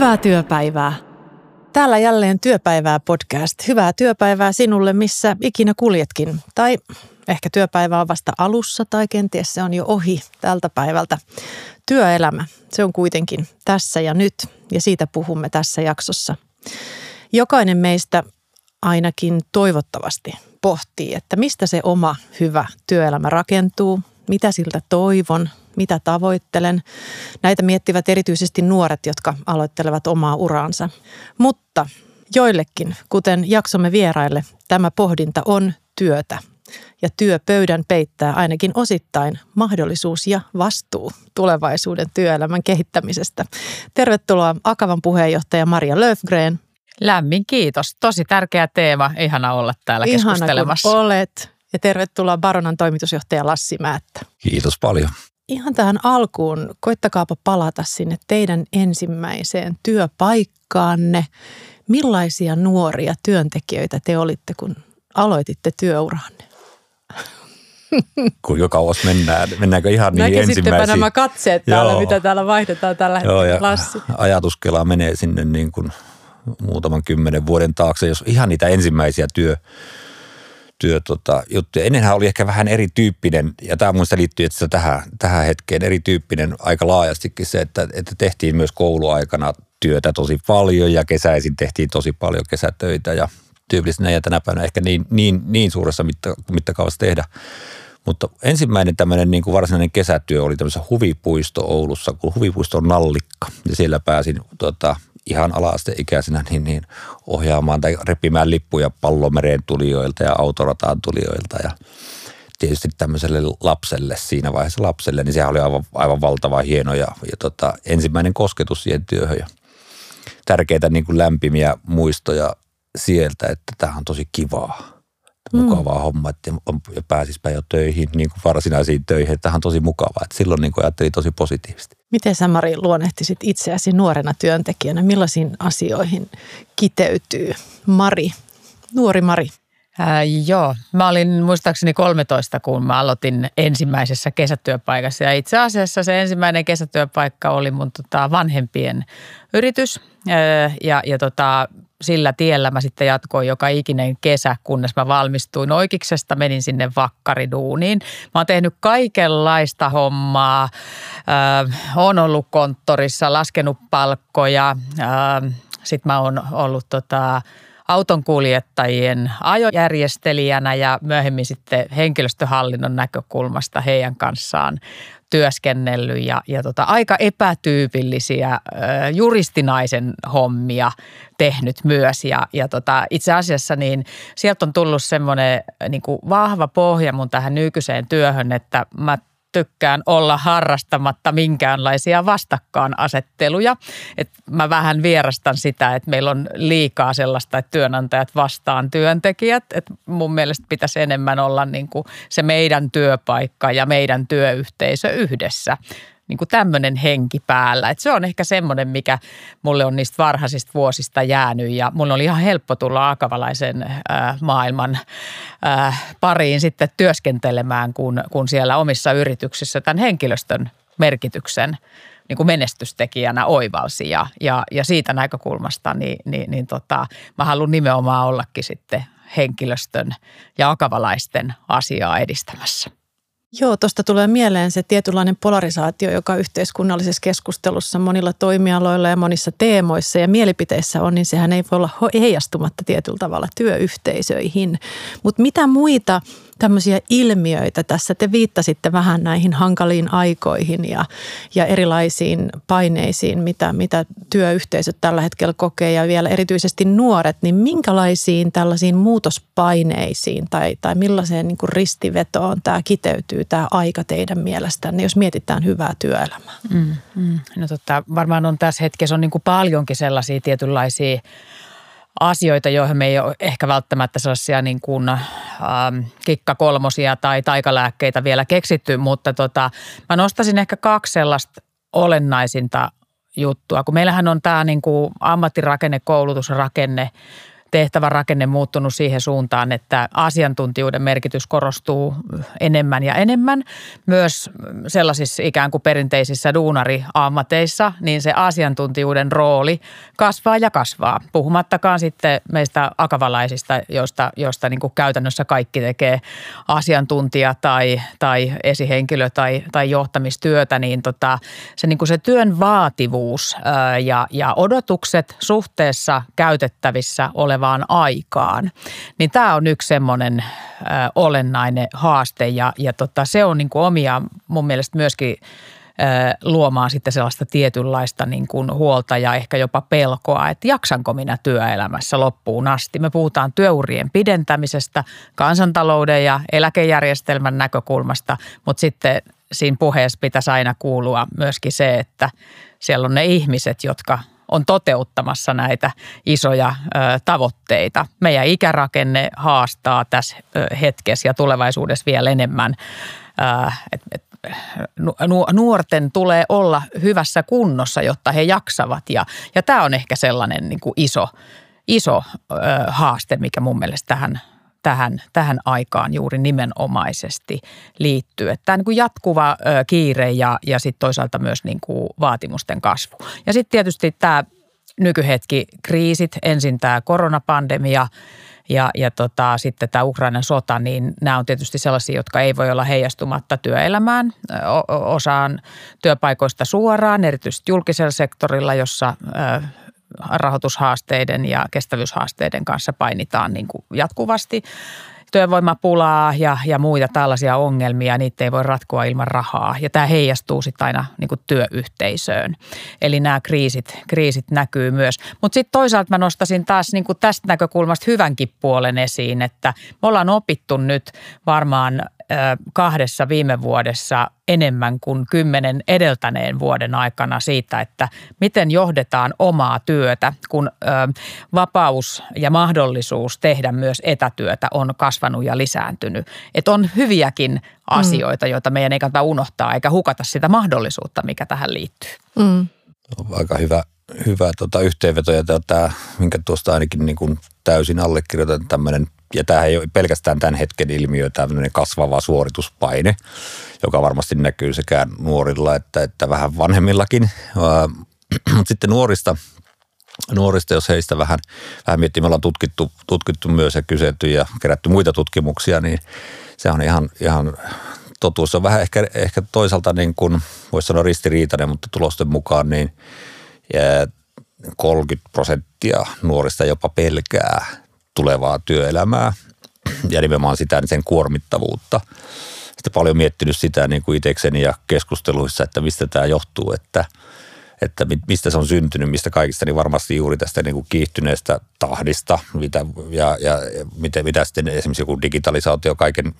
Hyvää työpäivää. Täällä jälleen Työpäivää podcast. Hyvää työpäivää sinulle, missä ikinä kuljetkin. Tai ehkä työpäivä on vasta alussa tai kenties se on jo ohi tältä päivältä. Työelämä, se on kuitenkin tässä ja nyt ja siitä puhumme tässä jaksossa. Jokainen meistä ainakin toivottavasti pohtii, että mistä se oma hyvä työelämä rakentuu, mitä siltä toivon, mitä tavoittelen. Näitä miettivät erityisesti nuoret, jotka aloittelevat omaa uraansa. Mutta joillekin, kuten jaksomme vieraille, tämä pohdinta on työtä. Ja työpöydän peittää ainakin osittain mahdollisuus ja vastuu tulevaisuuden työelämän kehittämisestä. Tervetuloa Akavan puheenjohtaja Maria Löfgren. Lämmin kiitos. Tosi tärkeä teema. Ihana olla täällä Ihana, keskustelemassa. kun olet. Ja tervetuloa Baronan toimitusjohtaja Lassi Määttä. Kiitos paljon. Ihan tähän alkuun, koittakaapa palata sinne teidän ensimmäiseen työpaikkaanne. Millaisia nuoria työntekijöitä te olitte, kun aloititte työuranne? Kuinka kauas mennään? Mennäänkö ihan niin ensimmäisiin? nämä katseet täällä, Joo. mitä täällä vaihdetaan tällä hetkellä, Joo, Lassi. Ajatuskela menee sinne niin kuin muutaman kymmenen vuoden taakse, jos ihan niitä ensimmäisiä työ, työ tota, juttuja. Ennenhän oli ehkä vähän erityyppinen, ja tämä muista liittyy että tähän, tähän hetkeen, erityyppinen aika laajastikin se, että, että tehtiin myös kouluaikana työtä tosi paljon ja kesäisin tehtiin tosi paljon kesätöitä ja tyypillisesti ja tänä päivänä ehkä niin, niin, niin suuressa mitta, mittakaavassa tehdä. Mutta ensimmäinen tämmöinen niin kuin varsinainen kesätyö oli tämmöisessä huvipuisto Oulussa, kun huvipuisto on Nallikka. Ja siellä pääsin tota, ihan ala-asteikäisenä niin, niin ohjaamaan tai repimään lippuja pallomereen tulijoilta ja autorataan tulijoilta ja tietysti tämmöiselle lapselle siinä vaiheessa lapselle, niin sehän oli aivan, aivan valtava hieno ja, ja tota, ensimmäinen kosketus siihen työhön ja tärkeitä niin kuin lämpimiä muistoja sieltä, että tämä on tosi kivaa. Mukavaa mm. homma, että pääsispä jo töihin, niin kuin varsinaisiin töihin. Että tämä on tosi mukavaa. Että silloin niin kuin ajattelin tosi positiivisesti. Miten sä Mari luonnehtisit itseäsi nuorena työntekijänä? Millaisiin asioihin kiteytyy Mari, nuori Mari? Ää, joo, mä olin muistaakseni 13, kun mä aloitin ensimmäisessä kesätyöpaikassa. Ja itse asiassa se ensimmäinen kesätyöpaikka oli mun tota, vanhempien yritys. Ää, ja ja tota, sillä tiellä mä sitten jatkoin joka ikinen kesä, kunnes mä valmistuin oikeiksesta, menin sinne vakkariduuniin. Mä oon tehnyt kaikenlaista hommaa. Äh, oon ollut konttorissa, laskenut palkkoja. Äh, sitten mä oon ollut tota, autonkuljettajien ajojärjestelijänä ja myöhemmin sitten henkilöstöhallinnon näkökulmasta heidän kanssaan työskennellyt ja, ja tota, aika epätyypillisiä ö, juristinaisen hommia tehnyt myös. Ja, ja tota, itse asiassa niin sieltä on tullut semmoinen niin vahva pohja mun tähän nykyiseen työhön, että mä tykkään olla harrastamatta minkäänlaisia vastakkaanasetteluja. Et mä vähän vierastan sitä, että meillä on liikaa sellaista, että työnantajat vastaan työntekijät. Et mun mielestä pitäisi enemmän olla niin kuin se meidän työpaikka ja meidän työyhteisö yhdessä niin kuin tämmöinen henki päällä. Et se on ehkä semmoinen, mikä mulle on niistä varhaisista vuosista jäänyt ja mulla oli ihan helppo tulla akavalaisen äh, maailman äh, pariin sitten työskentelemään, kun, kun siellä omissa yrityksissä tämän henkilöstön merkityksen niin kuin menestystekijänä oivalsi ja, ja, ja siitä näkökulmasta niin, niin, niin tota, mä haluan nimenomaan ollakin sitten henkilöstön ja akavalaisten asiaa edistämässä. Joo, tuosta tulee mieleen se tietynlainen polarisaatio, joka yhteiskunnallisessa keskustelussa monilla toimialoilla ja monissa teemoissa ja mielipiteissä on, niin sehän ei voi olla heijastumatta tietyllä tavalla työyhteisöihin. Mutta mitä muita tämmöisiä ilmiöitä tässä. Te viittasitte vähän näihin hankaliin aikoihin ja, ja erilaisiin paineisiin, mitä, mitä työyhteisöt tällä hetkellä kokee ja vielä erityisesti nuoret, niin minkälaisiin tällaisiin muutospaineisiin tai, tai millaiseen niin kuin ristivetoon tämä kiteytyy, tämä aika teidän mielestänne, jos mietitään hyvää työelämää? Mm, mm. No totta, varmaan on tässä hetkessä on niin kuin paljonkin sellaisia tietynlaisia asioita, joihin me ei ole ehkä välttämättä sellaisia niin kuin, ähm, kikkakolmosia tai taikalääkkeitä vielä keksitty, mutta tota, mä nostasin ehkä kaksi sellaista olennaisinta juttua, kun meillähän on tämä niin kuin ammattirakenne, koulutusrakenne tehtävärakenne muuttunut siihen suuntaan, että asiantuntijuuden merkitys korostuu enemmän ja enemmän. Myös sellaisissa ikään kuin perinteisissä duunariammateissa, niin se asiantuntijuuden rooli kasvaa ja kasvaa. Puhumattakaan sitten meistä akavalaisista, joista, joista niin kuin käytännössä kaikki tekee asiantuntija tai, tai esihenkilö tai, tai johtamistyötä, niin tota, se, niin kuin se työn vaativuus ja, ja odotukset suhteessa käytettävissä olevaan aikaan, niin tämä on yksi semmoinen olennainen haaste ja, ja tota, se on niin kuin omia mun mielestä myöskin luomaan sitten sellaista tietynlaista niin kuin huolta ja ehkä jopa pelkoa, että jaksanko minä työelämässä loppuun asti. Me puhutaan työurien pidentämisestä kansantalouden ja eläkejärjestelmän näkökulmasta, mutta sitten siinä puheessa pitäisi aina kuulua myöskin se, että siellä on ne ihmiset, jotka on toteuttamassa näitä isoja tavoitteita. Meidän ikärakenne haastaa tässä hetkessä ja tulevaisuudessa vielä enemmän. Nuorten tulee olla hyvässä kunnossa, jotta he jaksavat. Ja, ja tämä on ehkä sellainen niin kuin iso, iso haaste, mikä mun mielestä tähän, tähän, tähän aikaan juuri nimenomaisesti liittyy. Että tämä niin jatkuva ö, kiire ja, ja sitten toisaalta myös niin kuin vaatimusten kasvu. Ja sitten tietysti tämä nykyhetki kriisit, ensin tämä koronapandemia – ja, ja tota, sitten tämä Ukrainan sota, niin nämä on tietysti sellaisia, jotka ei voi olla heijastumatta työelämään osaan työpaikoista suoraan, erityisesti julkisella sektorilla, jossa rahoitushaasteiden ja kestävyyshaasteiden kanssa painitaan niin kuin jatkuvasti työvoimapulaa ja, ja muita tällaisia ongelmia, niitä ei voi ratkoa ilman rahaa. Ja tämä heijastuu sitten aina niin kuin työyhteisöön. Eli nämä kriisit, kriisit näkyy myös. Mutta sitten toisaalta mä nostasin taas niin kuin tästä näkökulmasta hyvänkin puolen esiin, että me ollaan opittu nyt varmaan kahdessa viime vuodessa enemmän kuin kymmenen edeltäneen vuoden aikana siitä, että miten johdetaan omaa työtä, kun vapaus ja mahdollisuus tehdä myös etätyötä on kasvanut ja lisääntynyt. Että on hyviäkin asioita, mm. joita meidän ei kannata unohtaa eikä hukata sitä mahdollisuutta, mikä tähän liittyy. Mm. Aika hyvä, hyvä tota yhteenveto ja tämä, minkä tuosta ainakin niin kuin täysin allekirjoitan tämmöinen ja tämä ei ole pelkästään tämän hetken ilmiö, tämmöinen kasvava suorituspaine, joka varmasti näkyy sekä nuorilla että, että vähän vanhemmillakin. Mutta sitten nuorista, nuorista, jos heistä vähän, vähän miettii, me ollaan tutkittu, tutkittu myös ja kyselty ja kerätty muita tutkimuksia, niin se on ihan, ihan totuus. Se on vähän ehkä, ehkä toisaalta niin kuin, voisi sanoa ristiriitainen, mutta tulosten mukaan niin 30 prosenttia nuorista jopa pelkää tulevaa työelämää ja nimenomaan sitä sen kuormittavuutta. Sitten paljon miettinyt sitä niin kuin itsekseni ja keskusteluissa, että mistä tämä johtuu, että, että mistä se on syntynyt, mistä kaikista, niin varmasti juuri tästä niin kuin kiihtyneestä tahdista mitä, ja, ja miten, mitä sitten esimerkiksi joku digitalisaatio kaiken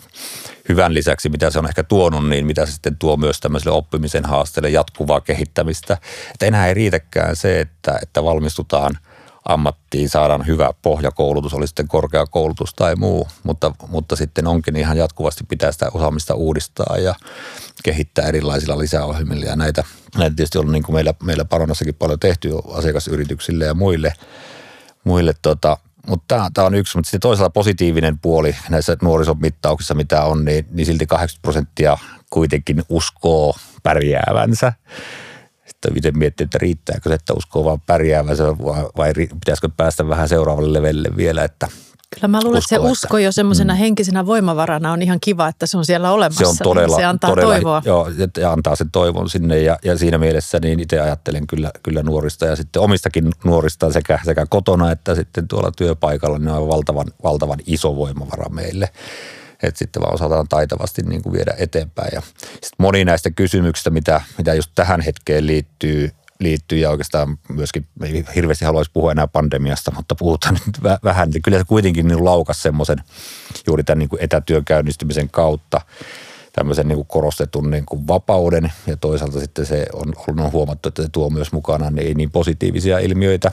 hyvän lisäksi, mitä se on ehkä tuonut, niin mitä se sitten tuo myös tämmöiselle oppimisen haasteelle jatkuvaa kehittämistä. Että enää ei riitäkään se, että, että valmistutaan – ammattiin saadaan hyvä pohjakoulutus, oli sitten korkeakoulutus tai muu, mutta, mutta sitten onkin ihan jatkuvasti pitää sitä osaamista uudistaa ja kehittää erilaisilla lisäohjelmilla. Ja näitä, näitä tietysti on niin kuin meillä, meillä Paronassakin paljon tehty asiakasyrityksille ja muille, muille tota, mutta tämä on yksi, mutta sitten toisaalta positiivinen puoli näissä nuorisomittauksissa, mitä on, niin, niin silti 80 prosenttia kuitenkin uskoo pärjäävänsä että miten miettii, että riittääkö se, että uskoo vaan pärjäävänsä vai, vai pitäisikö päästä vähän seuraavalle levelle vielä, että Kyllä mä luulen, usko, että se usko jo semmoisena mm. henkisenä voimavarana on ihan kiva, että se on siellä olemassa. Se on todella, se antaa todella, toivoa. Joo, ja antaa sen toivon sinne ja, ja siinä mielessä niin itse ajattelen kyllä, kyllä nuorista ja sitten omistakin nuorista sekä, sekä kotona että sitten tuolla työpaikalla, niin on valtavan, valtavan iso voimavara meille että sitten vaan osataan taitavasti niin kuin viedä eteenpäin. Ja sitten moni näistä kysymyksistä, mitä, mitä just tähän hetkeen liittyy, liittyy ja oikeastaan myöskin ei hirveästi haluaisi puhua enää pandemiasta, mutta puhutaan nyt vähän. Kyllä se kuitenkin niin laukas semmoisen juuri tämän niin kuin etätyön käynnistymisen kautta tämmöisen niin kuin korostetun niin kuin vapauden ja toisaalta sitten se on, on huomattu, että se tuo myös mukana niin, niin positiivisia ilmiöitä,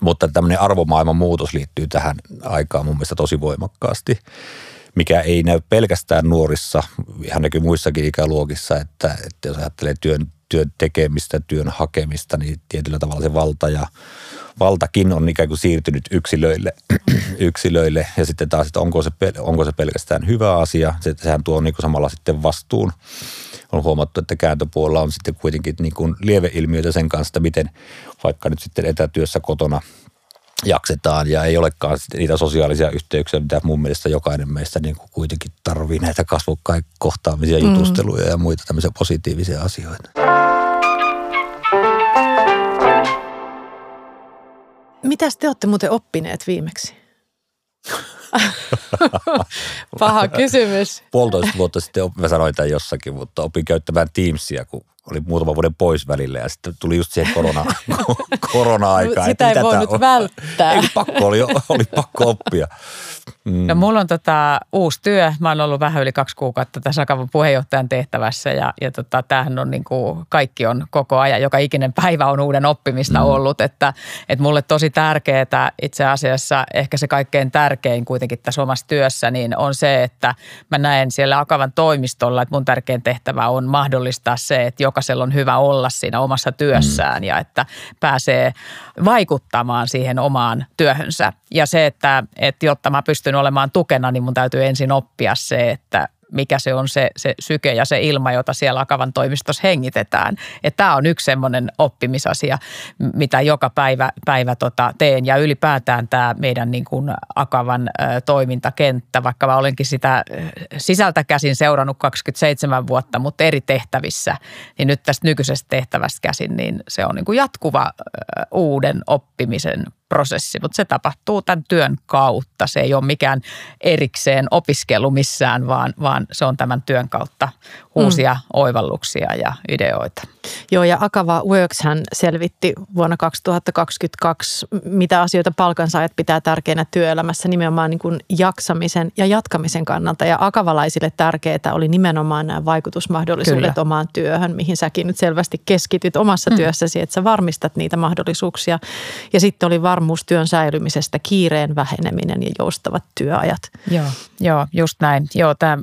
mutta tämmöinen arvomaailman muutos liittyy tähän aikaan mun mielestä tosi voimakkaasti mikä ei näy pelkästään nuorissa, ihan näkyy muissakin ikäluokissa, että, että jos ajattelee työn, työn tekemistä, työn hakemista, niin tietyllä tavalla se valta ja valtakin on ikään kuin siirtynyt yksilöille, yksilöille ja sitten taas, että onko se, onko se pelkästään hyvä asia, se, sehän tuo niin kuin samalla sitten vastuun. On huomattu, että kääntöpuolella on sitten kuitenkin niin kuin lieveilmiöitä sen kanssa, että miten vaikka nyt sitten etätyössä kotona jaksetaan ja ei olekaan niitä sosiaalisia yhteyksiä, mitä mun mielestä jokainen meistä niin kuin kuitenkin tarvii näitä kasvokkain kohtaamisia, mm. jutusteluja ja muita tämmöisiä positiivisia asioita. Mitä te olette muuten oppineet viimeksi? Paha kysymys. Puolitoista vuotta sitten mä sanoin tämän jossakin, mutta opin käyttämään Teamsia, kun oli muutama vuoden pois välillä ja sitten tuli just siihen korona, korona-aikaan. Sitä ei voi nyt välttää. Ei, pakko oli, oli pakko oppia. Mm. No mulla on tota uusi työ. Mä oon ollut vähän yli kaksi kuukautta tässä Akavan puheenjohtajan tehtävässä ja, ja tota, tämähän on niin kuin, kaikki on koko ajan, joka ikinen päivä on uuden oppimista mm. ollut. Että, että mulle tosi tärkeää itse asiassa, ehkä se kaikkein tärkein kuitenkin tässä omassa työssä, niin on se, että mä näen siellä Akavan toimistolla, että mun tärkein tehtävä on mahdollistaa se, että jokaisella on hyvä olla siinä omassa työssään mm. ja että pääsee vaikuttamaan siihen omaan työhönsä. Ja se, että, että jotta mä pystyn olemaan tukena, niin mun täytyy ensin oppia se, että mikä se on se, se syke ja se ilma, jota siellä Akavan toimistossa hengitetään. Että tämä on yksi semmoinen oppimisasia, mitä joka päivä, päivä tota teen. Ja ylipäätään tämä meidän niin kuin Akavan toimintakenttä, vaikka mä olenkin sitä sisältä käsin seurannut 27 vuotta, mutta eri tehtävissä, niin nyt tästä nykyisestä tehtävästä käsin, niin se on niin kuin jatkuva uuden oppimisen prosessi, mutta se tapahtuu tämän työn kautta. Se ei ole mikään erikseen opiskelu missään, vaan, vaan se on tämän työn kautta uusia mm. oivalluksia ja ideoita. Joo, ja Akava Works hän selvitti vuonna 2022, mitä asioita palkansaajat pitää tärkeänä työelämässä nimenomaan niin kuin jaksamisen ja jatkamisen kannalta. Ja akavalaisille tärkeää oli nimenomaan nämä vaikutusmahdollisuudet Kyllä. omaan työhön, mihin säkin nyt selvästi keskityt omassa mm. työssäsi, että sä varmistat niitä mahdollisuuksia. Ja sitten oli varmuus työn säilymisestä, kiireen väheneminen ja joustavat työajat. Joo, joo just näin. Joo, tämä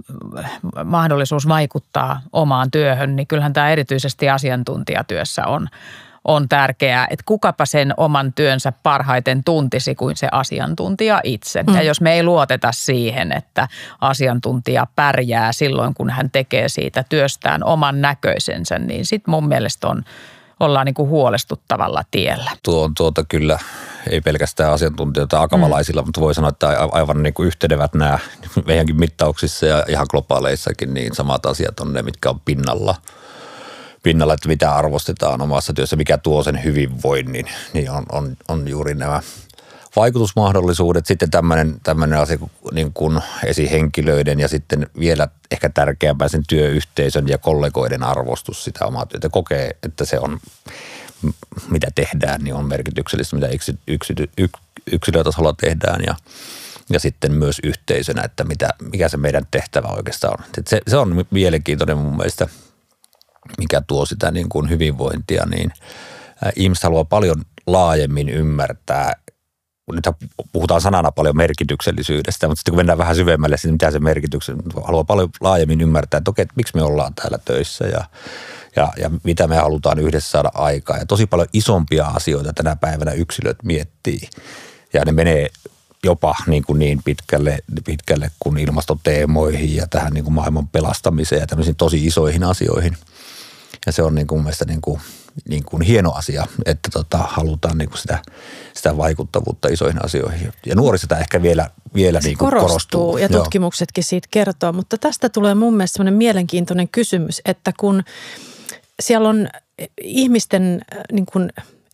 mahdollisuus vaikuttaa omaan työhön, niin kyllähän tämä erityisesti asiantuntijatyössä on, on tärkeää, että kukapa sen oman työnsä parhaiten tuntisi kuin se asiantuntija itse. Mm. Ja jos me ei luoteta siihen, että asiantuntija pärjää silloin, kun hän tekee siitä työstään oman näköisensä, niin sitten mun mielestä on, ollaan niin kuin huolestuttavalla tiellä. Tuo on tuota kyllä ei pelkästään asiantuntijoita akavalaisilla, mm. mutta voi sanoa, että aivan niin kuin yhtenevät nämä meidänkin mittauksissa ja ihan globaaleissakin, niin samat asiat on ne, mitkä on pinnalla – pinnalla, että mitä arvostetaan omassa työssä, mikä tuo sen hyvinvoinnin, niin on, on, on juuri nämä vaikutusmahdollisuudet. Sitten tämmöinen, tämmöinen asia niin kuin esihenkilöiden ja sitten vielä ehkä tärkeämpää sen työyhteisön ja kollegoiden arvostus sitä omaa työtä. Kokee, että se on, mitä tehdään, niin on merkityksellistä, mitä yksi, yksi, yksilötasolla tehdään ja ja sitten myös yhteisönä, että mitä, mikä se meidän tehtävä oikeastaan on. Se, se on mielenkiintoinen mun mielestä – mikä tuo sitä niin kuin hyvinvointia, niin ihmiset haluaa paljon laajemmin ymmärtää nyt puhutaan sanana paljon merkityksellisyydestä, mutta sitten kun mennään vähän syvemmälle, niin mitä se merkitys haluaa paljon laajemmin ymmärtää, että okei, että miksi me ollaan täällä töissä ja, ja, ja mitä me halutaan yhdessä saada aikaa. Ja tosi paljon isompia asioita tänä päivänä yksilöt miettii ja ne menee jopa niin, kuin niin pitkälle, pitkälle kuin ilmastoteemoihin ja tähän niin kuin maailman pelastamiseen ja tämmöisiin tosi isoihin asioihin – ja se on niin kuin mun mielestä niin kuin, niin kuin hieno asia, että tota, halutaan niin kuin sitä, sitä vaikuttavuutta isoihin asioihin. Ja nuorissa tämä ehkä vielä, vielä niin kuin korostuu, korostuu. Ja tutkimuksetkin siitä kertoo, mutta tästä tulee mun mielestä sellainen mielenkiintoinen kysymys, että kun siellä on ihmisten äh, niin kuin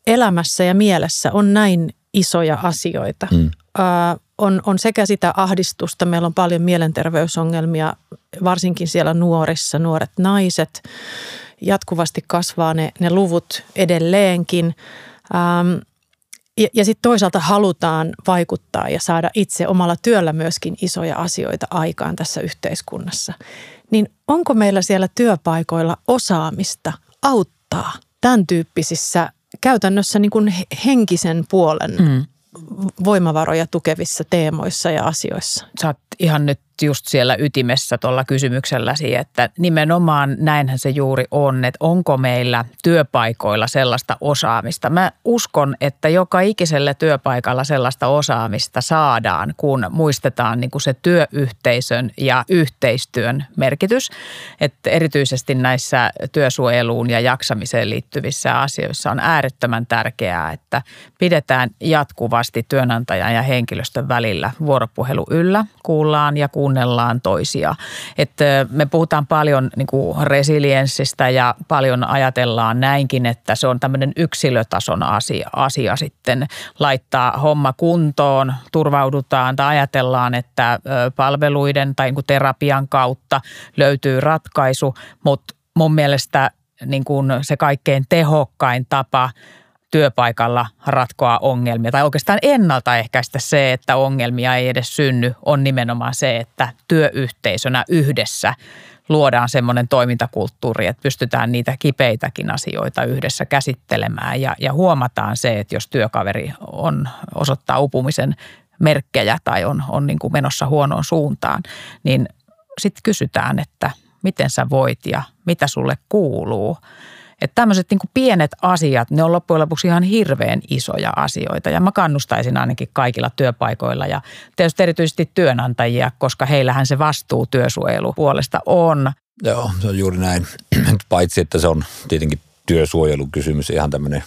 elämässä ja mielessä on näin isoja asioita. Mm. Äh, on, on sekä sitä ahdistusta, meillä on paljon mielenterveysongelmia, varsinkin siellä nuorissa, nuoret naiset – jatkuvasti kasvaa ne, ne luvut edelleenkin. Ähm, ja, ja sitten toisaalta halutaan vaikuttaa ja saada itse omalla työllä myöskin isoja asioita aikaan tässä yhteiskunnassa. Niin onko meillä siellä työpaikoilla osaamista auttaa tämän tyyppisissä käytännössä niin kuin henkisen puolen mm. voimavaroja tukevissa teemoissa ja asioissa? Sä oot ihan nyt just siellä ytimessä tuolla kysymykselläsi, että nimenomaan näinhän se juuri on, että onko meillä työpaikoilla sellaista osaamista. Mä uskon, että joka ikiselle työpaikalla sellaista osaamista saadaan, kun muistetaan niin kuin se työyhteisön ja yhteistyön merkitys. Että erityisesti näissä työsuojeluun ja jaksamiseen liittyvissä asioissa on äärettömän tärkeää, että pidetään jatkuvasti työnantajan ja henkilöstön välillä vuoropuhelu yllä, kuullaan ja kuunnellaan toisia. Että me puhutaan paljon niin kuin resilienssistä ja paljon ajatellaan näinkin, että se on tämmöinen yksilötason asia, asia sitten laittaa homma kuntoon, turvaudutaan tai ajatellaan, että palveluiden tai niin kuin terapian kautta löytyy ratkaisu, mutta mun mielestä niin kuin se kaikkein tehokkain tapa työpaikalla ratkoa ongelmia tai oikeastaan ennaltaehkäistä se, että ongelmia ei edes synny, on nimenomaan se, että työyhteisönä yhdessä luodaan semmoinen toimintakulttuuri, että pystytään niitä kipeitäkin asioita yhdessä käsittelemään ja, ja huomataan se, että jos työkaveri on, osoittaa upumisen merkkejä tai on, on niin kuin menossa huonoon suuntaan, niin sitten kysytään, että miten sä voit ja mitä sulle kuuluu. Että tämmöiset niin pienet asiat, ne on loppujen lopuksi ihan hirveän isoja asioita ja mä kannustaisin ainakin kaikilla työpaikoilla ja tietysti erityisesti työnantajia, koska heillähän se vastuu työsuojelupuolesta on. Joo, se on juuri näin. Paitsi, että se on tietenkin työsuojelukysymys, ihan tämmöinen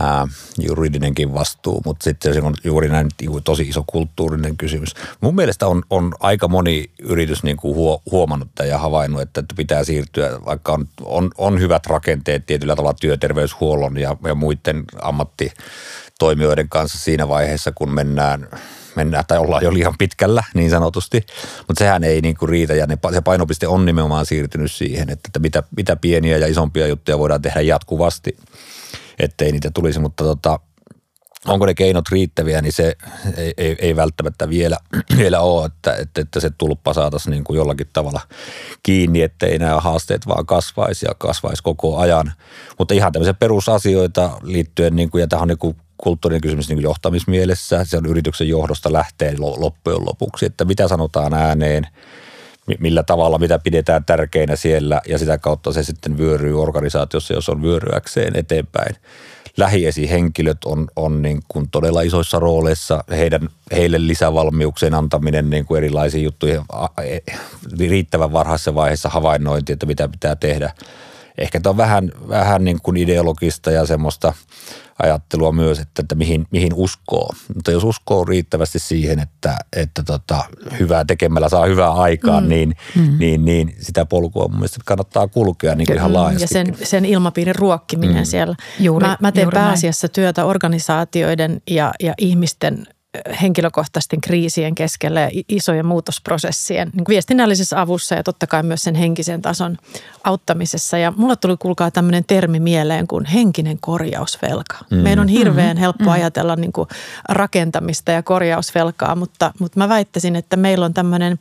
ää, juridinenkin vastuu, mutta sitten se on juuri näin tosi iso kulttuurinen kysymys. Mun mielestä on, on aika moni yritys niin kuin huo, huomannut ja havainnut, että, pitää siirtyä, vaikka on, on, on hyvät rakenteet tietyllä tavalla työterveyshuollon ja, ja muiden ammattitoimijoiden kanssa siinä vaiheessa, kun mennään mennään tai ollaan jo liian pitkällä niin sanotusti, mutta sehän ei niin kuin riitä ja ne, se painopiste on nimenomaan siirtynyt siihen, että, että mitä, mitä pieniä ja isompia juttuja voidaan tehdä jatkuvasti – ettei niitä tulisi, mutta tota, onko ne keinot riittäviä, niin se ei, ei, ei välttämättä vielä, vielä ole, että, että, että se tulppa saataisiin niin kuin jollakin tavalla kiinni, ettei nämä haasteet vaan kasvaisi ja kasvaisi koko ajan. Mutta ihan tämmöisiä perusasioita liittyen, niin kuin, ja tähän on niin kuin kulttuurinen kysymys niin kuin johtamismielessä, se on yrityksen johdosta lähtee loppujen lopuksi, että mitä sanotaan ääneen, millä tavalla, mitä pidetään tärkeinä siellä ja sitä kautta se sitten vyöryy organisaatiossa, jos on vyöryäkseen eteenpäin. Lähiesihenkilöt on, on niin kuin todella isoissa rooleissa, heidän, heille lisävalmiuksien antaminen niin kuin erilaisiin juttuihin e, riittävän varhaisessa vaiheessa havainnointi, että mitä pitää tehdä. Ehkä tämä on vähän, vähän niin kuin ideologista ja semmoista – ajattelua myös, että, että mihin, mihin uskoo. Mutta jos uskoo riittävästi siihen, että, että tota, hyvää tekemällä saa hyvää aikaan, mm. Niin, mm. Niin, niin sitä polkua mun mielestä kannattaa kulkea niin kuin ihan laajasti. Ja sen, sen ilmapiirin ruokkiminen mm. siellä. Juuri, mä, mä teen juuri pääasiassa näin. työtä organisaatioiden ja, ja ihmisten – henkilökohtaisten kriisien keskellä ja isojen muutosprosessien niin viestinnällisessä avussa ja totta kai myös sen henkisen tason auttamisessa. Ja mulla tuli kuulkaa tämmöinen termi mieleen kuin henkinen korjausvelka. Mm. Meidän on hirveän mm-hmm. helppo mm. ajatella niin kuin rakentamista ja korjausvelkaa, mutta, mutta mä väittäisin, että meillä on tämmöinen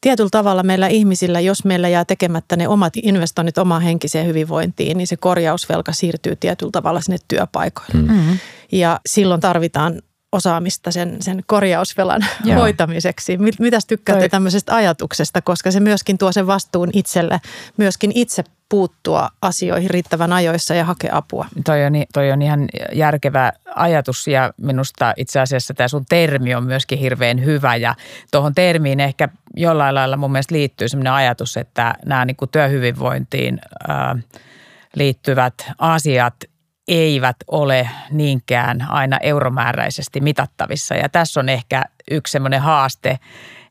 tietyllä tavalla meillä ihmisillä, jos meillä jää tekemättä ne omat investoinnit omaan henkiseen hyvinvointiin, niin se korjausvelka siirtyy tietyllä tavalla sinne työpaikoille. Mm. Ja silloin tarvitaan osaamista sen, sen korjausvelan Joo. hoitamiseksi. Mitäs tykkäätte Toi. tämmöisestä ajatuksesta, koska se myöskin tuo sen vastuun itselle, myöskin itse puuttua asioihin riittävän ajoissa ja hakea apua. Toi on, toi on ihan järkevä ajatus ja minusta itse asiassa tämä sun termi on myöskin hirveän hyvä ja tuohon termiin ehkä jollain lailla mun mielestä liittyy sellainen ajatus, että nämä niin kuin työhyvinvointiin liittyvät asiat eivät ole niinkään aina euromääräisesti mitattavissa. Ja tässä on ehkä yksi semmoinen haaste,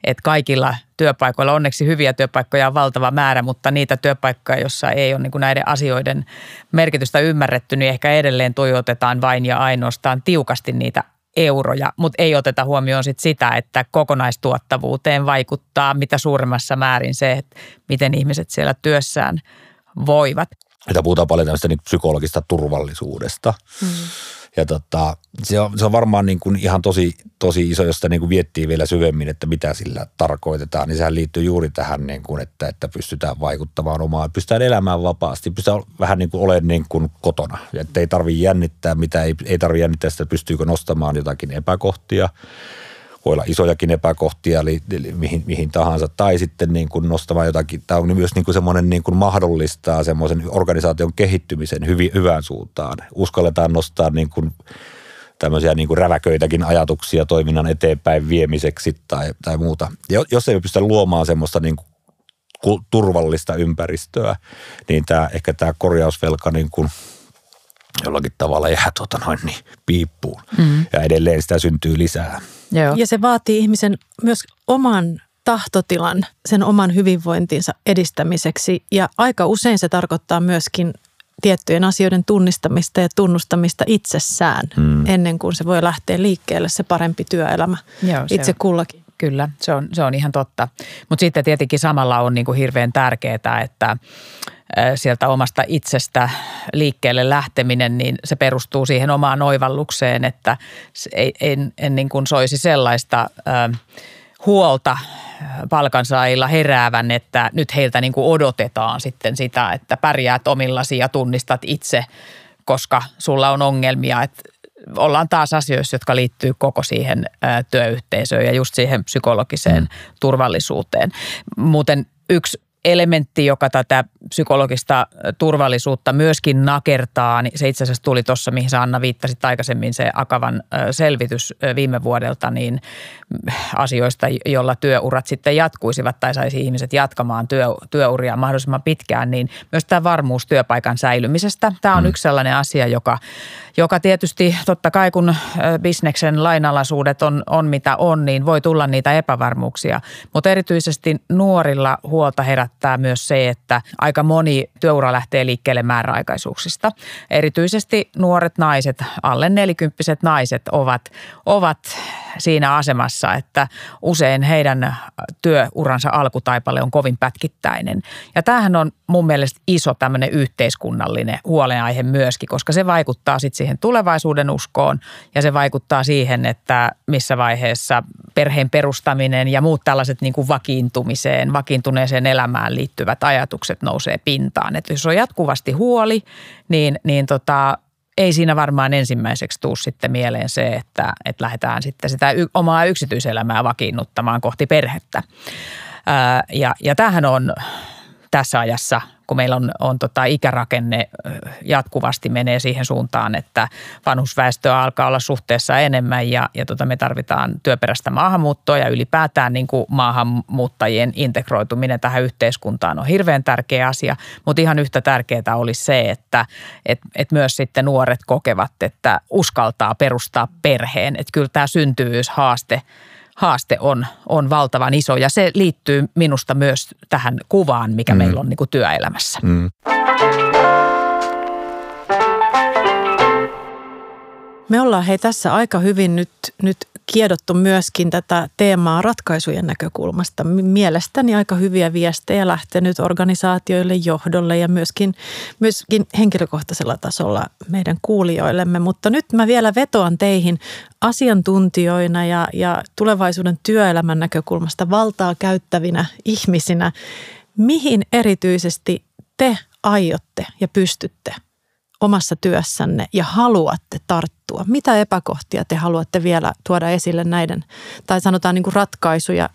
että kaikilla työpaikoilla, onneksi hyviä työpaikkoja on valtava määrä, mutta niitä työpaikkoja, joissa ei ole niin näiden asioiden merkitystä ymmärretty, niin ehkä edelleen tuijotetaan vain ja ainoastaan tiukasti niitä euroja, mutta ei oteta huomioon sit sitä, että kokonaistuottavuuteen vaikuttaa mitä suurimmassa määrin se, että miten ihmiset siellä työssään voivat että puhutaan paljon tämmöistä niin psykologista turvallisuudesta. Mm. Ja tota, se, on, se on varmaan niin kuin ihan tosi, tosi iso, jos sitä niin kuin viettii vielä syvemmin, että mitä sillä tarkoitetaan, niin sehän liittyy juuri tähän, niin kuin, että, että pystytään vaikuttamaan omaan, pystytään elämään vapaasti, pystytään vähän niin kuin olemaan niin kuin kotona. Että ei tarvitse jännittää, mitä ei, ei tarvitse jännittää sitä, pystyykö nostamaan jotakin epäkohtia voi olla isojakin epäkohtia, eli, eli mihin, mihin tahansa, tai sitten niin kuin nostamaan jotakin, tämä on myös niin kuin semmoinen niin kuin mahdollistaa semmoisen organisaation kehittymisen hyvin, hyvään suuntaan. Uskalletaan nostaa niin kuin tämmöisiä niin kuin räväköitäkin ajatuksia toiminnan eteenpäin viemiseksi tai, tai muuta. Jos ei pystytä luomaan semmoista niin kuin turvallista ympäristöä, niin tämä, ehkä tämä korjausvelka niin kuin jollakin tavalla jää tuota noin niin, piippuun. Mm. Ja edelleen sitä syntyy lisää. Joo. Ja se vaatii ihmisen myös oman tahtotilan sen oman hyvinvointinsa edistämiseksi. Ja aika usein se tarkoittaa myöskin tiettyjen asioiden tunnistamista ja tunnustamista itsessään mm. ennen kuin se voi lähteä liikkeelle se parempi työelämä Joo, itse on, kullakin. Kyllä, se on, se on ihan totta. Mutta sitten tietenkin samalla on niin kuin hirveän tärkeää, että sieltä omasta itsestä liikkeelle lähteminen, niin se perustuu siihen omaan oivallukseen, että en, en niin kuin soisi sellaista huolta palkansaajilla heräävän, että nyt heiltä niin kuin odotetaan sitten sitä, että pärjäät omillasi ja tunnistat itse, koska sulla on ongelmia. Että ollaan taas asioissa, jotka liittyy koko siihen työyhteisöön ja just siihen psykologiseen mm. turvallisuuteen. Muuten yksi elementti, joka tätä psykologista turvallisuutta myöskin nakertaa, niin se itse asiassa tuli tuossa, mihin sä Anna viittasit aikaisemmin, se Akavan selvitys viime vuodelta, niin asioista, jolla työurat sitten jatkuisivat tai saisi ihmiset jatkamaan työ, työuria mahdollisimman pitkään, niin myös tämä varmuus työpaikan säilymisestä. Tämä on mm. yksi sellainen asia, joka, joka tietysti totta kai kun bisneksen lainalaisuudet on, on mitä on, niin voi tulla niitä epävarmuuksia, mutta erityisesti nuorilla huolta herättää myös se, että aika moni työura lähtee liikkeelle määräaikaisuuksista. Erityisesti nuoret naiset, alle nelikymppiset naiset ovat, ovat siinä asemassa, että usein heidän työuransa alkutaipale on kovin pätkittäinen. Ja tämähän on mun mielestä iso tämmöinen yhteiskunnallinen huolenaihe myöskin, koska se vaikuttaa sitten siihen tulevaisuuden uskoon ja se vaikuttaa siihen, että missä vaiheessa perheen perustaminen ja muut tällaiset niin kuin vakiintumiseen, vakiintuneeseen elämään liittyvät ajatukset nousee pintaan. Että jos on jatkuvasti huoli, niin, niin tota, ei siinä varmaan ensimmäiseksi tuu sitten mieleen se, että, että lähdetään sitten sitä omaa yksityiselämää vakiinnuttamaan kohti perhettä. Ja, ja tämähän on tässä ajassa – kun meillä on, on tota ikärakenne jatkuvasti menee siihen suuntaan, että vanhusväestöä alkaa olla suhteessa enemmän ja, ja tota me tarvitaan työperäistä maahanmuuttoa ja ylipäätään niin kuin maahanmuuttajien integroituminen tähän yhteiskuntaan on hirveän tärkeä asia, mutta ihan yhtä tärkeää olisi se, että et, et myös sitten nuoret kokevat, että uskaltaa perustaa perheen, että kyllä tämä syntyvyyshaaste – haaste on, on valtavan iso ja se liittyy minusta myös tähän kuvaan, mikä mm. meillä on niin kuin työelämässä. Mm. Me ollaan hei tässä aika hyvin nyt, nyt kiedottu myöskin tätä teemaa ratkaisujen näkökulmasta. Mielestäni aika hyviä viestejä lähtenyt organisaatioille, johdolle ja myöskin, myöskin henkilökohtaisella tasolla meidän kuulijoillemme. Mutta nyt mä vielä vetoan teihin asiantuntijoina ja, ja tulevaisuuden työelämän näkökulmasta valtaa käyttävinä ihmisinä. Mihin erityisesti te aiotte ja pystytte omassa työssänne ja haluatte tarttua? Mitä epäkohtia te haluatte vielä tuoda esille näiden, tai sanotaan niin kuin ratkaisuja,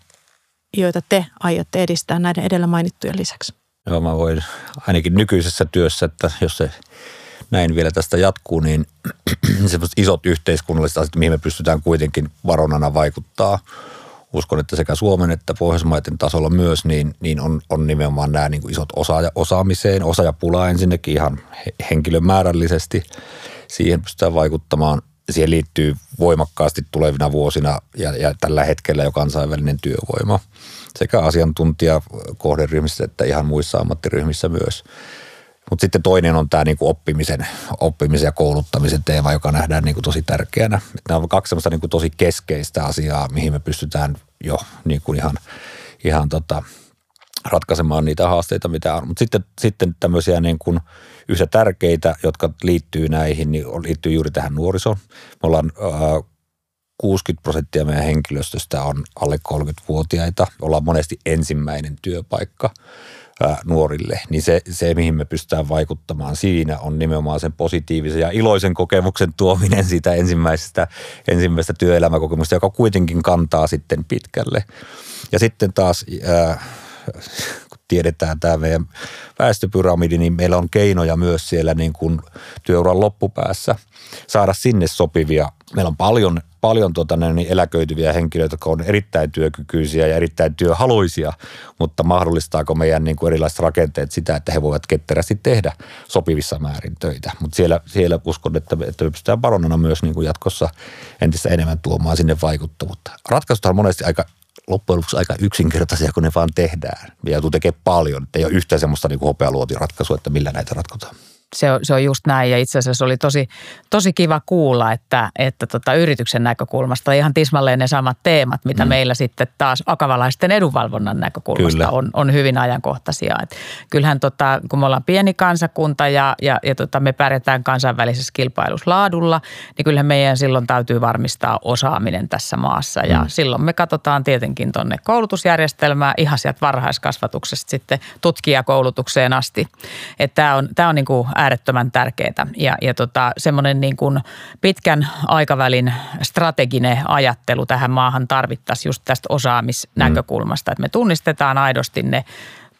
joita te aiotte edistää näiden edellä mainittujen lisäksi? Joo, mä voin ainakin nykyisessä työssä, että jos se näin vielä tästä jatkuu, niin semmoiset isot yhteiskunnalliset asiat, mihin me pystytään kuitenkin varonana vaikuttaa – uskon, että sekä Suomen että Pohjoismaiden tasolla myös, niin, niin on, on nimenomaan nämä niin kuin isot osaaja, osaamiseen, osaajapula ensinnäkin ihan henkilömäärällisesti. Siihen pystytään vaikuttamaan. Siihen liittyy voimakkaasti tulevina vuosina ja, ja tällä hetkellä jo kansainvälinen työvoima sekä asiantuntijakohderyhmissä että ihan muissa ammattiryhmissä myös. Mutta sitten toinen on tämä niinku oppimisen, oppimisen ja kouluttamisen teema, joka nähdään niinku tosi tärkeänä. Nämä on kaksi sellaista niinku tosi keskeistä asiaa, mihin me pystytään jo niinku ihan, ihan tota, ratkaisemaan niitä haasteita, mitä on. Mutta sitten, sitten tämmöisiä niin kuin yhtä tärkeitä, jotka liittyy näihin, niin liittyy juuri tähän nuorisoon. Me ollaan ää, 60 prosenttia meidän henkilöstöstä on alle 30-vuotiaita. Ollaan monesti ensimmäinen työpaikka nuorille, niin se, se, mihin me pystytään vaikuttamaan siinä, on nimenomaan sen positiivisen ja iloisen kokemuksen tuominen siitä ensimmäisestä, ensimmäisestä työelämäkokemusta, joka kuitenkin kantaa sitten pitkälle. Ja sitten taas, kun tiedetään tämä meidän väestöpyramidi, niin meillä on keinoja myös siellä niin kuin työuran loppupäässä saada sinne sopivia. Meillä on paljon paljon tuota, niin eläköityviä henkilöitä, jotka on erittäin työkykyisiä ja erittäin työhaluisia, mutta mahdollistaako meidän niin kuin erilaiset rakenteet sitä, että he voivat ketterästi tehdä sopivissa määrin töitä. Mutta siellä, siellä uskon, että, että me pystytään baronana myös niin kuin jatkossa entistä enemmän tuomaan sinne vaikuttavuutta. Ratkaisut on monesti aika loppujen lopuksi aika yksinkertaisia, kun ne vaan tehdään. Ja joutuu tekemään paljon, että ei ole yhtään semmoista niin hopealuotiratkaisua, että millä näitä ratkotaan se on, se on just näin ja itse asiassa oli tosi, tosi kiva kuulla, että, että tota yrityksen näkökulmasta ihan tismalleen ne samat teemat, mitä mm. meillä sitten taas akavalaisten edunvalvonnan näkökulmasta on, on hyvin ajankohtaisia. Et kyllähän tota, kun me ollaan pieni kansakunta ja, ja, ja tota, me pärjätään kansainvälisessä kilpailussa laadulla, niin kyllähän meidän silloin täytyy varmistaa osaaminen tässä maassa ja mm. silloin me katsotaan tietenkin tuonne koulutusjärjestelmään ihan sieltä varhaiskasvatuksesta sitten tutkijakoulutukseen asti. Tämä on, tää on niin kuin äärettömän tärkeää. Ja, ja tota, semmoinen niin kuin pitkän aikavälin strateginen ajattelu tähän maahan tarvittaisiin just tästä osaamisnäkökulmasta, mm. että me tunnistetaan aidosti ne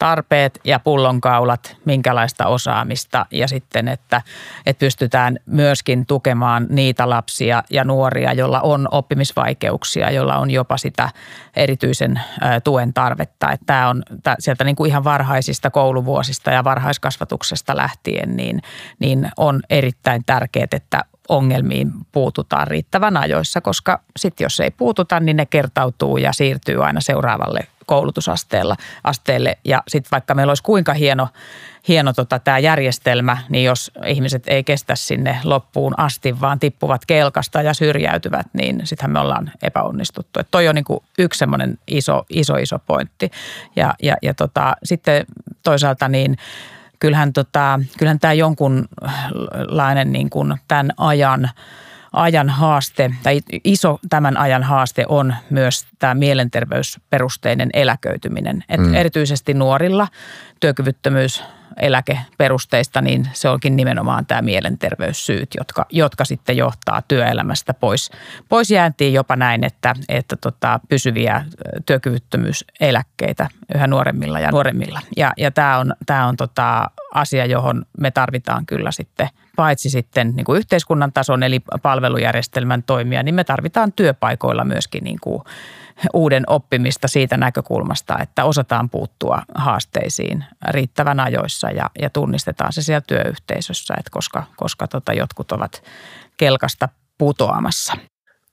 tarpeet ja pullonkaulat, minkälaista osaamista ja sitten, että, että pystytään myöskin tukemaan niitä lapsia ja nuoria, joilla on oppimisvaikeuksia, joilla on jopa sitä erityisen tuen tarvetta. Että tämä on sieltä niin kuin ihan varhaisista kouluvuosista ja varhaiskasvatuksesta lähtien, niin, niin on erittäin tärkeää, että ongelmiin puututaan riittävän ajoissa, koska sitten jos ei puututa, niin ne kertautuu ja siirtyy aina seuraavalle koulutusasteella asteelle. Ja sitten vaikka meillä olisi kuinka hieno, hieno tota, tämä järjestelmä, niin jos ihmiset ei kestä sinne loppuun asti, vaan tippuvat kelkasta ja syrjäytyvät, niin sittenhän me ollaan epäonnistuttu. Et toi on niinku yksi semmoinen iso, iso, iso pointti. Ja, ja, ja tota, sitten toisaalta niin – kyllähän, tota, kyllähän tämä jonkunlainen niin kuin tämän ajan ajan haaste, tai iso tämän ajan haaste on myös tämä mielenterveysperusteinen eläköityminen. Et mm. Erityisesti nuorilla työkyvyttömyys eläkeperusteista, niin se onkin nimenomaan tämä mielenterveyssyyt, jotka, jotka sitten johtaa työelämästä pois. Pois jääntiin jopa näin, että, että tota, pysyviä työkyvyttömyyseläkkeitä yhä nuoremmilla ja nuoremmilla. Ja, ja tämä on, tämä on tota asia, johon me tarvitaan kyllä sitten paitsi sitten niin kuin yhteiskunnan tason eli palvelujärjestelmän toimia, niin me tarvitaan työpaikoilla myöskin niin kuin uuden oppimista siitä näkökulmasta, että osataan puuttua haasteisiin riittävän ajoissa ja, ja tunnistetaan se siellä työyhteisössä, että koska, koska tota jotkut ovat kelkasta putoamassa.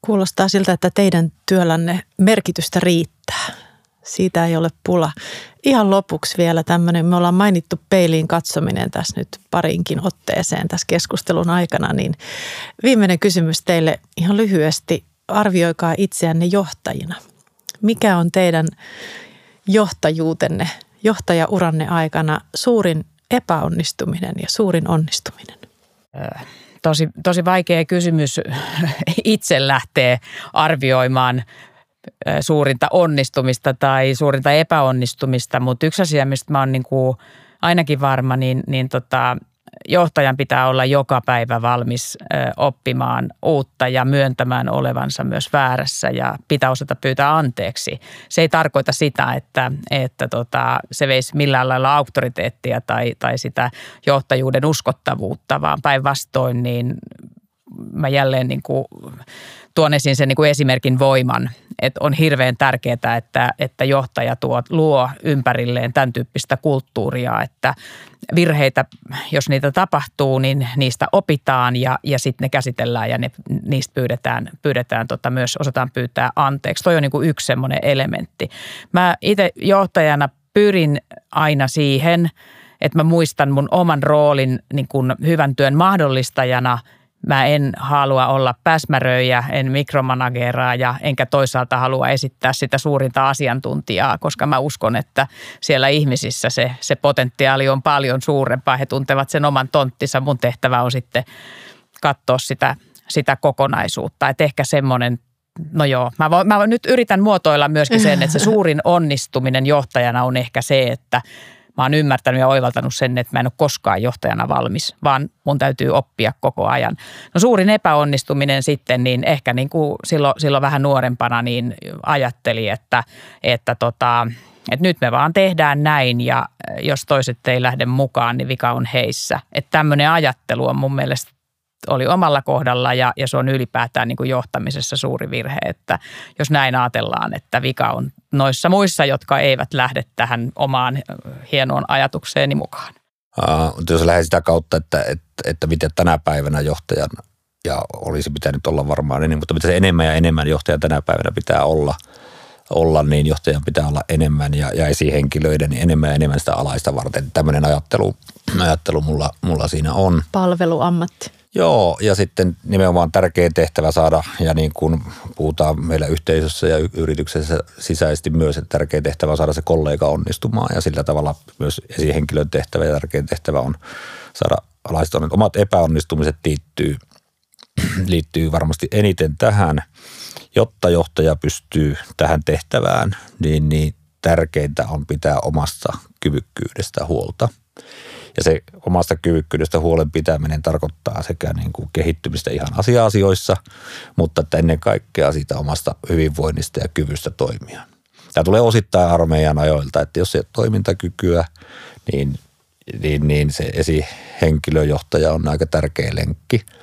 Kuulostaa siltä, että teidän työllänne merkitystä riittää. Siitä ei ole pula. Ihan lopuksi vielä tämmöinen, me ollaan mainittu peiliin katsominen tässä nyt parinkin otteeseen tässä keskustelun aikana, niin viimeinen kysymys teille ihan lyhyesti. Arvioikaa itseänne johtajina – mikä on teidän johtajuutenne, johtajauranne aikana suurin epäonnistuminen ja suurin onnistuminen? Tosi, tosi vaikea kysymys itse lähtee arvioimaan suurinta onnistumista tai suurinta epäonnistumista, mutta yksi asia, mistä mä oon niin kuin ainakin varma, niin, niin tota, johtajan pitää olla joka päivä valmis oppimaan uutta ja myöntämään olevansa myös väärässä ja pitää osata pyytää anteeksi. Se ei tarkoita sitä, että, että tota, se veisi millään lailla auktoriteettia tai, tai sitä johtajuuden uskottavuutta, vaan päinvastoin niin mä jälleen niin kuin tuon esiin sen niin kuin esimerkin voiman, että on hirveän tärkeää, että, että johtaja tuo, luo ympärilleen tämän tyyppistä kulttuuria, että virheitä, jos niitä tapahtuu, niin niistä opitaan ja, ja sitten ne käsitellään ja ne, niistä pyydetään, pyydetään tota, myös osataan pyytää anteeksi. Toi on niin kuin yksi semmoinen elementti. Mä itse johtajana pyrin aina siihen, että mä muistan mun oman roolin niin kuin hyvän työn mahdollistajana – Mä en halua olla päsmäröijä, en mikromanageraa ja enkä toisaalta halua esittää sitä suurinta asiantuntijaa, koska mä uskon, että siellä ihmisissä se, se potentiaali on paljon suurempaa. He tuntevat sen oman tonttinsa. Mun tehtävä on sitten katsoa sitä, sitä kokonaisuutta. Että ehkä semmoinen No joo, mä, mä nyt yritän muotoilla myöskin sen, että se suurin onnistuminen johtajana on ehkä se, että mä oon ymmärtänyt ja oivaltanut sen, että mä en ole koskaan johtajana valmis, vaan mun täytyy oppia koko ajan. No suurin epäonnistuminen sitten, niin ehkä niin kuin silloin, silloin vähän nuorempana niin ajatteli, että, että tota, että nyt me vaan tehdään näin ja jos toiset ei lähde mukaan, niin vika on heissä. Että tämmöinen ajattelu on mun mielestä oli omalla kohdalla ja, ja se on ylipäätään niin kuin johtamisessa suuri virhe, että jos näin ajatellaan, että vika on noissa muissa, jotka eivät lähde tähän omaan hienoon ajatukseeni mukaan. Uh, jos lähden sitä kautta, että, että, että miten tänä päivänä johtajan, ja olisi pitänyt olla varmaan niin, mutta mitä se enemmän ja enemmän johtajan tänä päivänä pitää olla, olla, niin johtajan pitää olla enemmän ja, ja esihenkilöiden niin enemmän ja enemmän sitä alaista varten. Tämmöinen ajattelu, ajattelu mulla, mulla siinä on. Palveluammatti. Joo, ja sitten nimenomaan tärkein tehtävä saada, ja niin kuin puhutaan meillä yhteisössä ja yrityksessä sisäisesti myös, että tärkein tehtävä on saada se kollega onnistumaan, ja sillä tavalla myös esihenkilön tehtävä ja tärkein tehtävä on saada alaiset Omat epäonnistumiset liittyy, liittyy varmasti eniten tähän, jotta johtaja pystyy tähän tehtävään, niin, niin tärkeintä on pitää omasta kyvykkyydestä huolta – ja se omasta kyvykkyydestä huolen pitäminen tarkoittaa sekä niin kuin kehittymistä ihan asia-asioissa, mutta että ennen kaikkea siitä omasta hyvinvoinnista ja kyvystä toimia. Tämä tulee osittain armeijan ajoilta, että jos ei ole toimintakykyä, niin, niin, niin se esihenkilöjohtaja on aika tärkeä lenkki –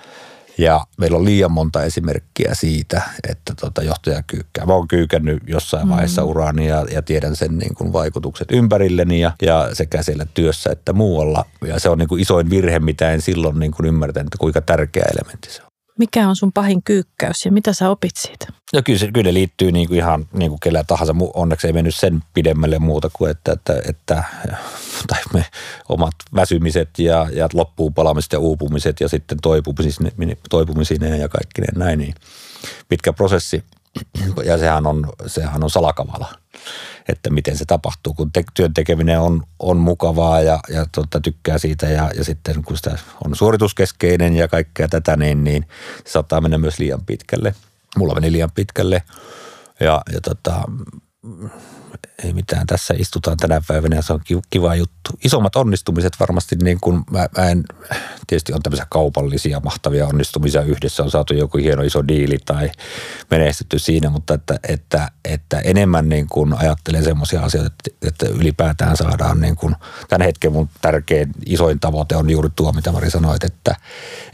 ja meillä on liian monta esimerkkiä siitä, että tota johtaja kyykkää. Mä oon kyykännyt jossain vaiheessa mm. uraani ja, ja tiedän sen niin kuin vaikutukset ympärilleni ja, ja sekä siellä työssä että muualla. Ja se on niin kuin isoin virhe, mitä en silloin niin kuin ymmärtänyt, että kuinka tärkeä elementti se on. Mikä on sun pahin kyykkäys ja mitä sä opit siitä? No kyllä se kyllä liittyy niin kuin ihan niin kuin kellä tahansa. Onneksi ei mennyt sen pidemmälle muuta kuin, että, että, että tai me omat väsymiset ja, ja loppuun palamiset ja uupumiset ja sitten toipumisineen ja kaikki näin. Niin pitkä prosessi ja sehän on, sehän on salakavala, että miten se tapahtuu, kun te, työn tekeminen on, on mukavaa ja, ja tota, tykkää siitä ja, ja sitten kun sitä on suorituskeskeinen ja kaikkea tätä, niin, niin se saattaa mennä myös liian pitkälle. Mulla meni liian pitkälle ja, ja tota, ei mitään, tässä istutaan tänä päivänä ja se on kiva juttu. Isommat onnistumiset varmasti niin kuin, mä, mä en, tietysti on tämmöisiä kaupallisia mahtavia onnistumisia yhdessä, on saatu joku hieno iso diili tai menestytty siinä, mutta että, että, että enemmän niin kuin ajattelen semmoisia asioita, että, että ylipäätään saadaan niin kuin, tämän hetken mun tärkein isoin tavoite on juuri tuo, mitä Mari sanoit, että,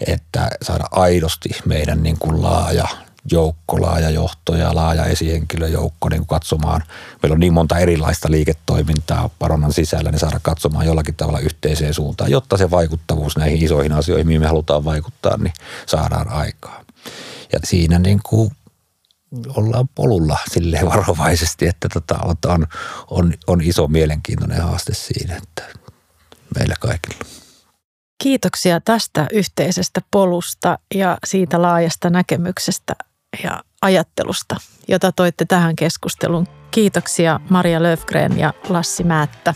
että saada aidosti meidän niin kuin laaja joukko, laaja johto ja laaja esihenkilöjoukko niin katsomaan. Meillä on niin monta erilaista liiketoimintaa paronnan sisällä, niin saada katsomaan jollakin tavalla yhteiseen suuntaan, jotta se vaikuttavuus näihin isoihin asioihin, mihin me halutaan vaikuttaa, niin saadaan aikaa. Ja siinä niin kuin ollaan polulla sille varovaisesti, että tota, on, on, on iso mielenkiintoinen haaste siinä, että meillä kaikilla. Kiitoksia tästä yhteisestä polusta ja siitä laajasta näkemyksestä ja ajattelusta, jota toitte tähän keskusteluun. Kiitoksia Maria Löfgren ja Lassi Määttä.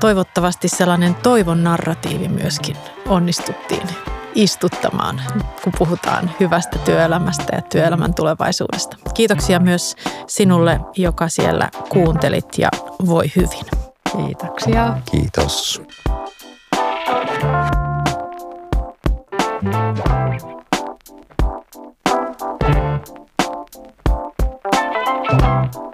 Toivottavasti sellainen toivon narratiivi myöskin onnistuttiin istuttamaan, kun puhutaan hyvästä työelämästä ja työelämän tulevaisuudesta. Kiitoksia myös sinulle, joka siellä kuuntelit ja voi hyvin. Kiitoksia. Kiitos. you